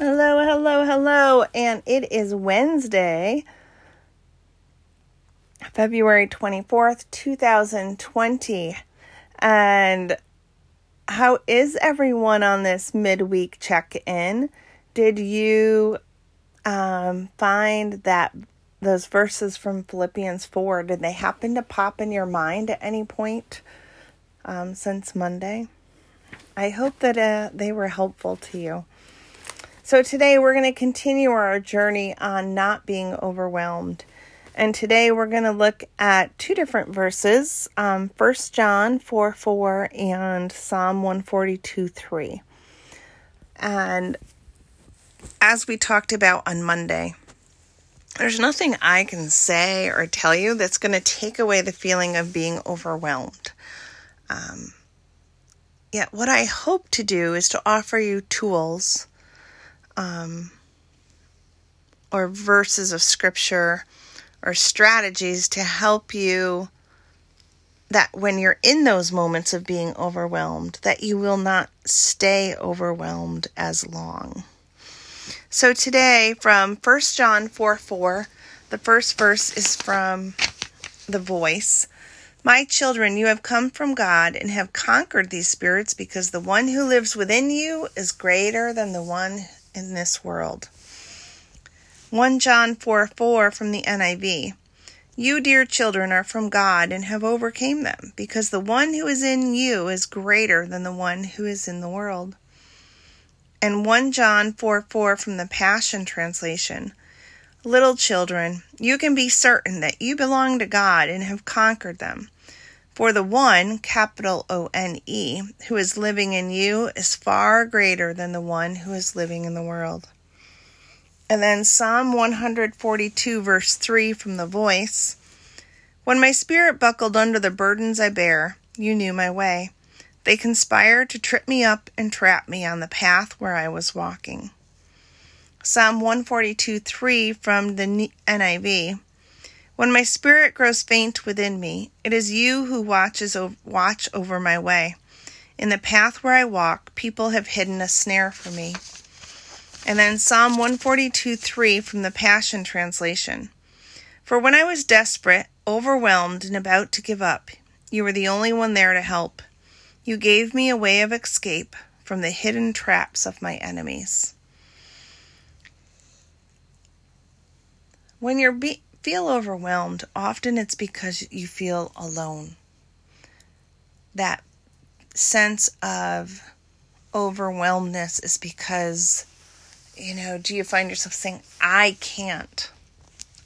Hello, hello, hello. And it is Wednesday, February 24th, 2020. And how is everyone on this midweek check in? Did you um, find that those verses from Philippians 4, did they happen to pop in your mind at any point um, since Monday? I hope that uh, they were helpful to you. So, today we're going to continue our journey on not being overwhelmed. And today we're going to look at two different verses um, 1 John 4 4 and Psalm 142 3. And as we talked about on Monday, there's nothing I can say or tell you that's going to take away the feeling of being overwhelmed. Um, yet, what I hope to do is to offer you tools um, or verses of scripture or strategies to help you that when you're in those moments of being overwhelmed that you will not stay overwhelmed as long. So today from 1 John 4 4, the first verse is from the voice. My children, you have come from God and have conquered these spirits because the one who lives within you is greater than the one in this world. 1 John 4 4 from the NIV. You, dear children, are from God and have overcame them, because the one who is in you is greater than the one who is in the world. And 1 John 4 4 from the Passion Translation. Little children, you can be certain that you belong to God and have conquered them. For the one, capital O N E, who is living in you is far greater than the one who is living in the world. And then Psalm 142, verse 3 from the voice When my spirit buckled under the burdens I bear, you knew my way. They conspired to trip me up and trap me on the path where I was walking. Psalm 142, 3 from the NIV when my spirit grows faint within me, it is you who watches watch over my way. In the path where I walk, people have hidden a snare for me. And then Psalm 142 3 from the Passion Translation. For when I was desperate, overwhelmed, and about to give up, you were the only one there to help. You gave me a way of escape from the hidden traps of my enemies. When you're be- feel overwhelmed, often it's because you feel alone. That sense of overwhelmedness is because, you know, do you find yourself saying, I can't?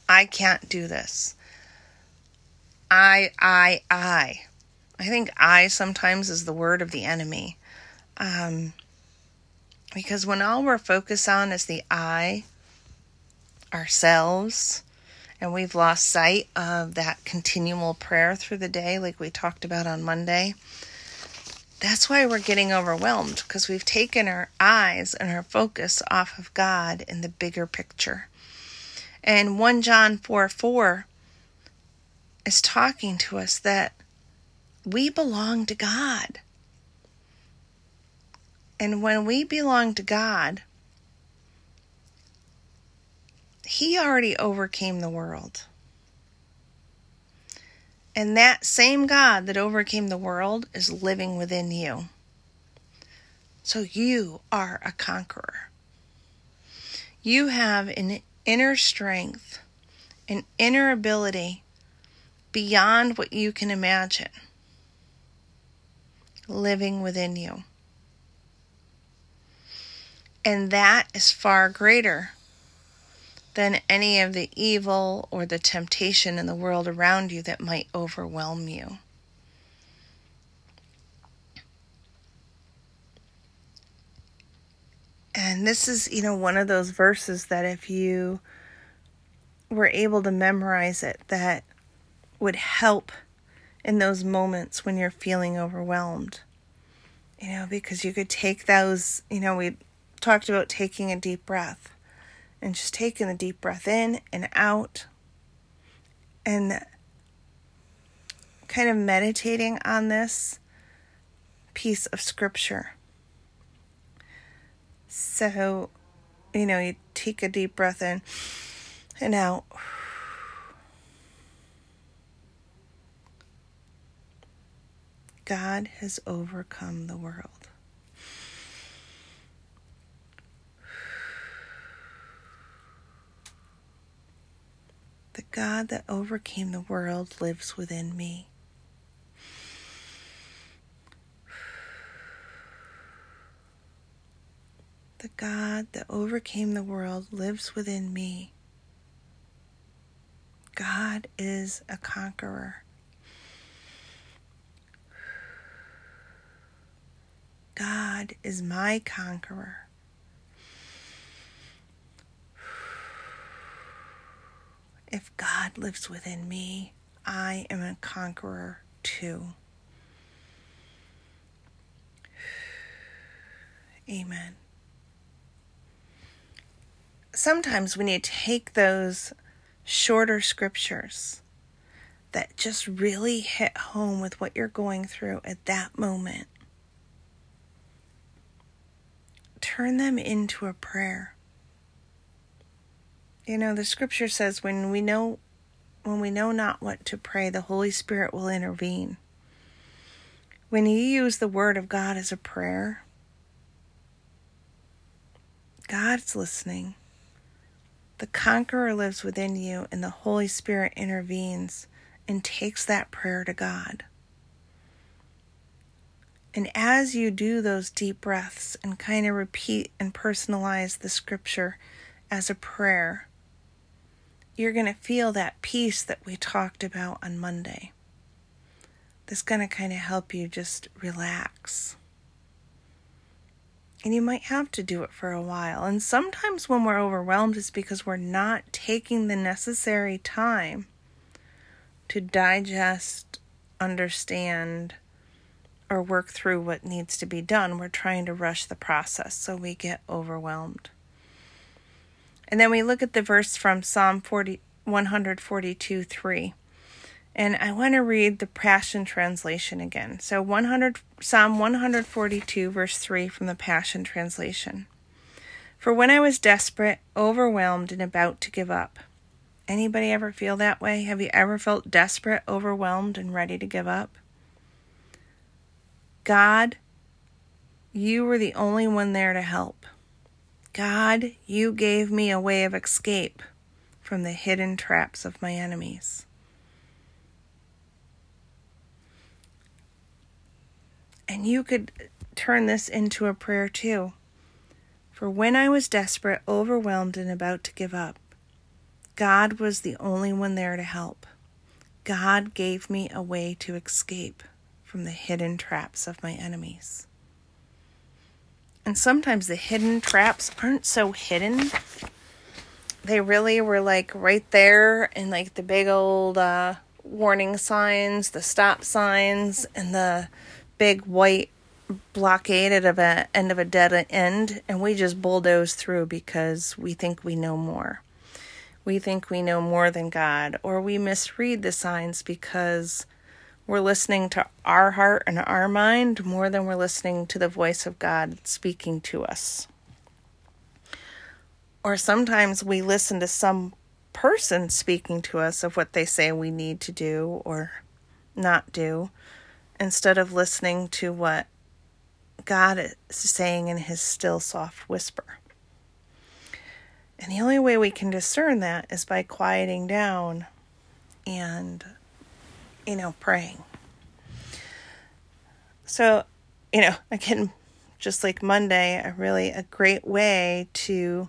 I can't do this. I, I, I. I think I sometimes is the word of the enemy. Um, because when all we're focused on is the I, ourselves, and we've lost sight of that continual prayer through the day, like we talked about on Monday. That's why we're getting overwhelmed because we've taken our eyes and our focus off of God in the bigger picture. And 1 John 4 4 is talking to us that we belong to God. And when we belong to God, he already overcame the world. And that same God that overcame the world is living within you. So you are a conqueror. You have an inner strength, an inner ability beyond what you can imagine living within you. And that is far greater than any of the evil or the temptation in the world around you that might overwhelm you. And this is, you know, one of those verses that if you were able to memorize it, that would help in those moments when you're feeling overwhelmed. You know, because you could take those, you know, we talked about taking a deep breath and just taking a deep breath in and out and kind of meditating on this piece of scripture. So, you know, you take a deep breath in and out. God has overcome the world. The God that overcame the world lives within me. The God that overcame the world lives within me. God is a conqueror. God is my conqueror. If God lives within me, I am a conqueror too. Amen. Sometimes we need to take those shorter scriptures that just really hit home with what you're going through at that moment. Turn them into a prayer. You know, the scripture says when we know when we know not what to pray, the Holy Spirit will intervene. When you use the word of God as a prayer, God's listening. The conqueror lives within you, and the Holy Spirit intervenes and takes that prayer to God. And as you do those deep breaths and kind of repeat and personalize the scripture as a prayer, you're going to feel that peace that we talked about on Monday. That's going to kind of help you just relax. And you might have to do it for a while. And sometimes when we're overwhelmed, it's because we're not taking the necessary time to digest, understand, or work through what needs to be done. We're trying to rush the process, so we get overwhelmed. And then we look at the verse from Psalm 40, 142 3. And I want to read the Passion Translation again. So 100 Psalm 142 verse 3 from the Passion Translation. For when I was desperate, overwhelmed and about to give up. Anybody ever feel that way? Have you ever felt desperate, overwhelmed and ready to give up? God, you were the only one there to help. God, you gave me a way of escape from the hidden traps of my enemies. And you could turn this into a prayer too. For when I was desperate, overwhelmed, and about to give up, God was the only one there to help. God gave me a way to escape from the hidden traps of my enemies. And sometimes the hidden traps aren't so hidden. They really were like right there in like the big old uh, warning signs, the stop signs, and the big white blockade at the end of a dead end. And we just bulldoze through because we think we know more. We think we know more than God, or we misread the signs because we're listening to our heart and our mind more than we're listening to the voice of God speaking to us. Or sometimes we listen to some person speaking to us of what they say we need to do or not do instead of listening to what God is saying in his still soft whisper. And the only way we can discern that is by quieting down and you know, praying. So, you know, again, just like Monday, a really a great way to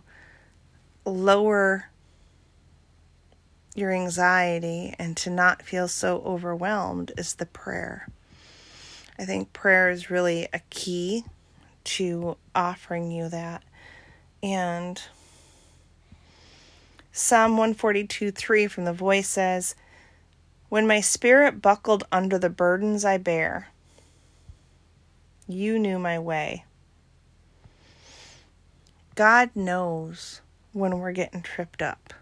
lower your anxiety and to not feel so overwhelmed is the prayer. I think prayer is really a key to offering you that. And Psalm 142 3 from the voice says, when my spirit buckled under the burdens I bear, you knew my way. God knows when we're getting tripped up.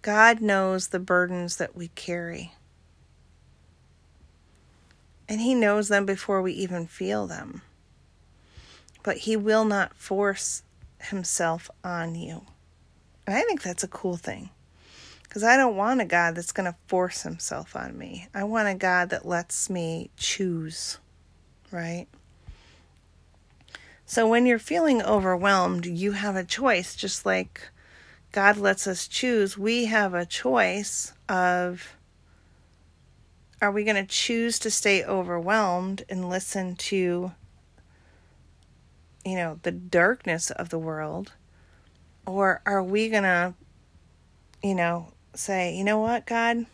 God knows the burdens that we carry. And He knows them before we even feel them. But He will not force himself on you. And I think that's a cool thing. Because I don't want a God that's going to force himself on me. I want a God that lets me choose, right? So when you're feeling overwhelmed, you have a choice, just like God lets us choose. We have a choice of are we going to choose to stay overwhelmed and listen to you know the darkness of the world or are we going to you know say you know what god?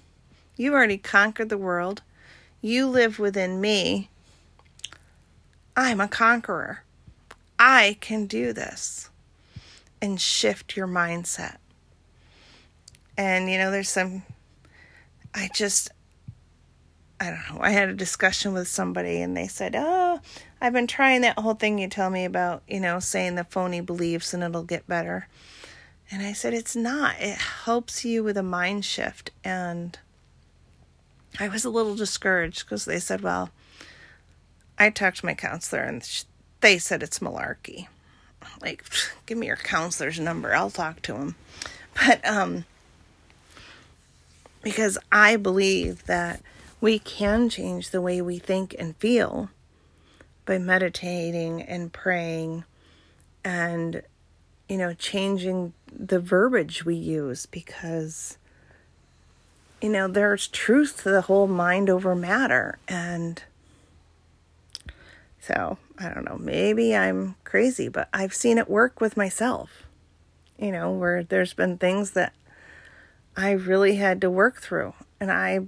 You've already conquered the world. You live within me. I'm a conqueror. I can do this. And shift your mindset. And you know there's some i just I don't know. I had a discussion with somebody and they said, Oh, I've been trying that whole thing you tell me about, you know, saying the phony beliefs and it'll get better. And I said, It's not. It helps you with a mind shift. And I was a little discouraged because they said, Well, I talked to my counselor and they said it's malarkey. Like, give me your counselor's number. I'll talk to him. But, um, because I believe that we can change the way we think and feel by meditating and praying and you know changing the verbiage we use because you know there's truth to the whole mind over matter and so i don't know maybe i'm crazy but i've seen it work with myself you know where there's been things that i really had to work through and i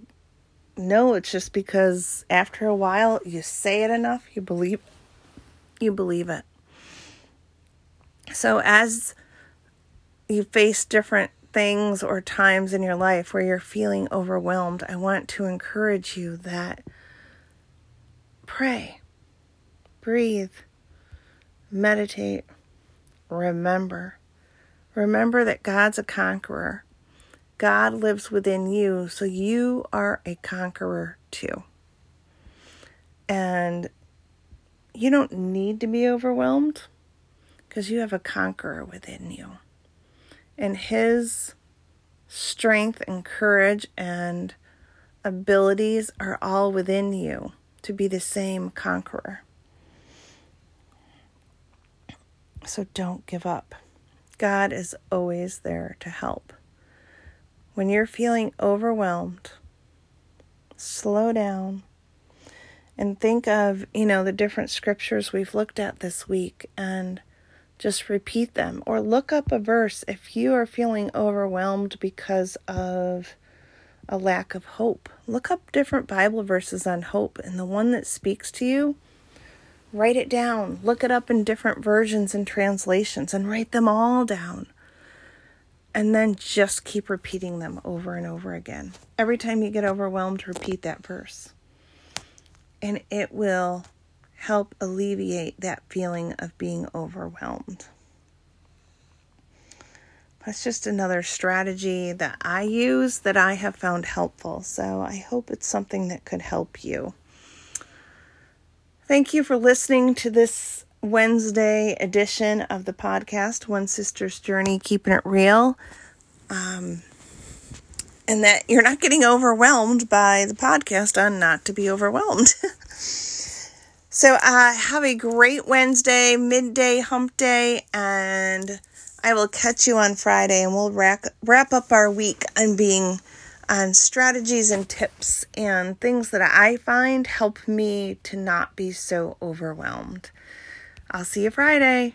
no, it's just because after a while you say it enough, you believe you believe it. So as you face different things or times in your life where you're feeling overwhelmed, I want to encourage you that pray, breathe, meditate, remember. Remember that God's a conqueror. God lives within you, so you are a conqueror too. And you don't need to be overwhelmed because you have a conqueror within you. And his strength and courage and abilities are all within you to be the same conqueror. So don't give up. God is always there to help. When you're feeling overwhelmed, slow down and think of, you know, the different scriptures we've looked at this week and just repeat them or look up a verse if you are feeling overwhelmed because of a lack of hope. Look up different Bible verses on hope and the one that speaks to you, write it down. Look it up in different versions and translations and write them all down and then just keep repeating them over and over again. Every time you get overwhelmed, repeat that verse. And it will help alleviate that feeling of being overwhelmed. That's just another strategy that I use that I have found helpful. So I hope it's something that could help you. Thank you for listening to this Wednesday edition of the podcast, One Sister's Journey, Keeping It Real. Um, and that you're not getting overwhelmed by the podcast on Not to Be Overwhelmed. so, uh, have a great Wednesday, midday hump day, and I will catch you on Friday and we'll wrap, wrap up our week on being on strategies and tips and things that I find help me to not be so overwhelmed. I'll see you Friday.